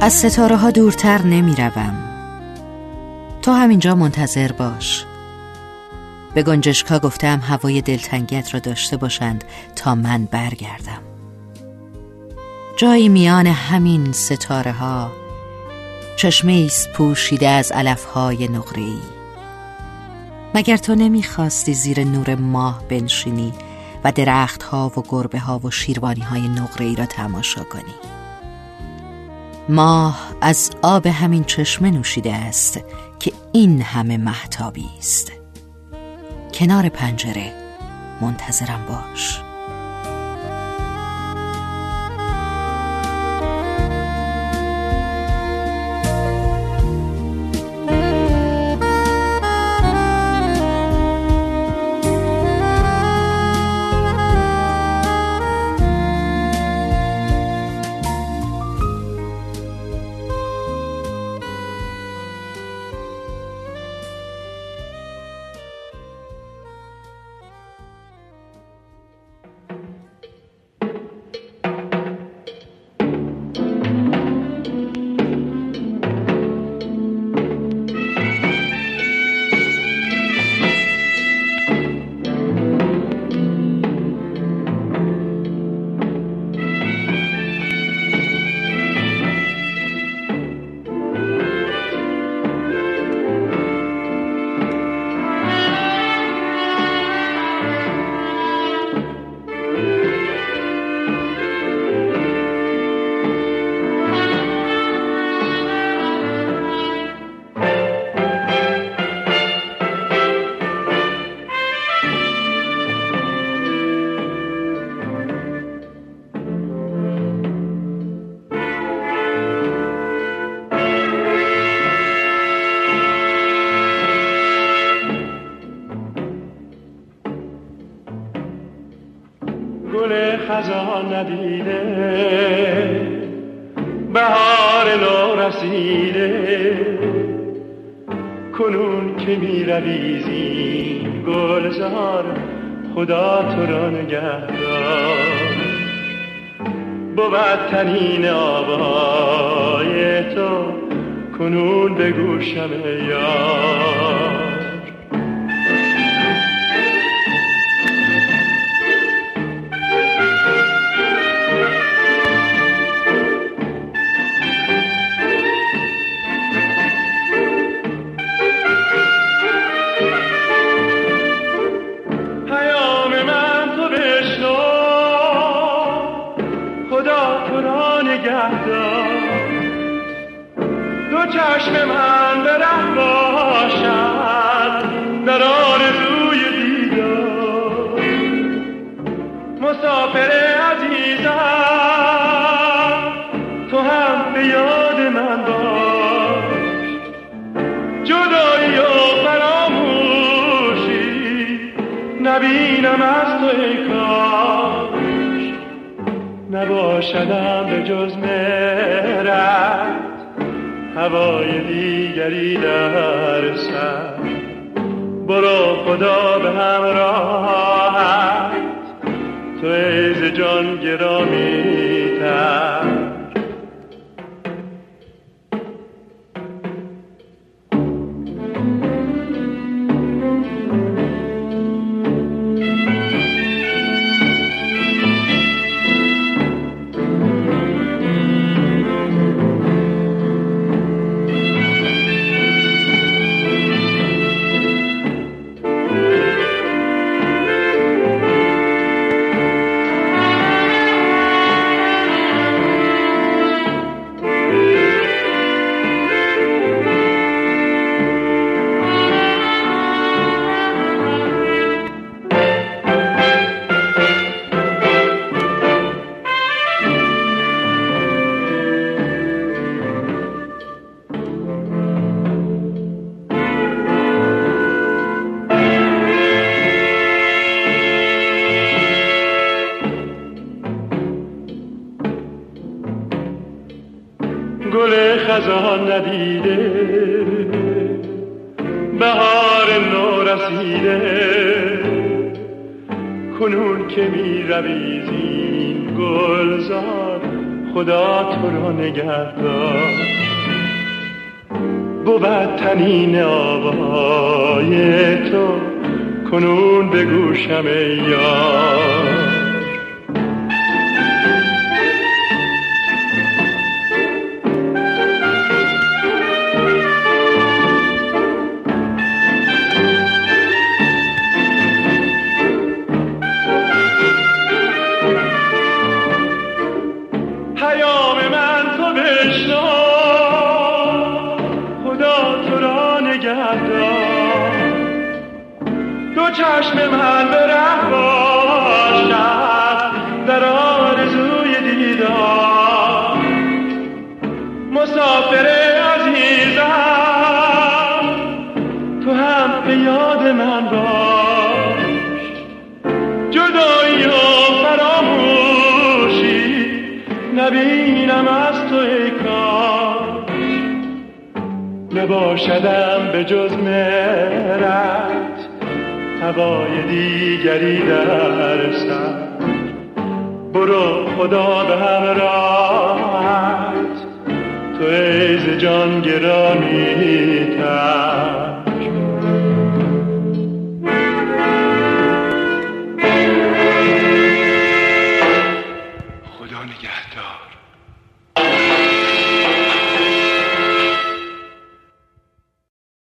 از ستاره ها دورتر نمی روم. تو همینجا منتظر باش. به گنجشکا گفتم هوای دلتنگیت را داشته باشند تا من برگردم. جایی میان همین ستاره ها چشمه ایست پوشیده از علف های نقره‌ای. مگر تو نمی‌خواستی زیر نور ماه بنشینی و درخت ها و گربه ها و شیروانی های نقره را تماشا کنی؟ ماه از آب همین چشمه نوشیده است که این همه محتابی است. کنار پنجره منتظرم باش. ندیده. بهار نو رسیده کنون که می رویزی گلزار خدا تو را نگهدار. بود تنین آبای تو کنون به گوشم یار. چشم من به ره باشد. در آرزوی دیدار. مسافر عزیزم تو هم به یاد من باش. جدایی و فراموشی نبینم از تو ای کاش. نباشدم به جز مهرت. هوای دیگری در سر برو خدا به همراهت. تو ایز جان گرامی تر. گل خزان ندیده. بهار نو رسیده. کنون که می رویزین گلزار خدا تو را نگهدار. بود تنین آوای تو کنون به گوشم یار تو چشم من به ره در آرزوی دیدار. مسافر عزیزم تو هم به یاد من باش. جدایی و فراموشی نبینم از نباشدم به جز مهرت هوای دیگری در سر. برو خدا به همراهت تو ایز جان گرامی تر.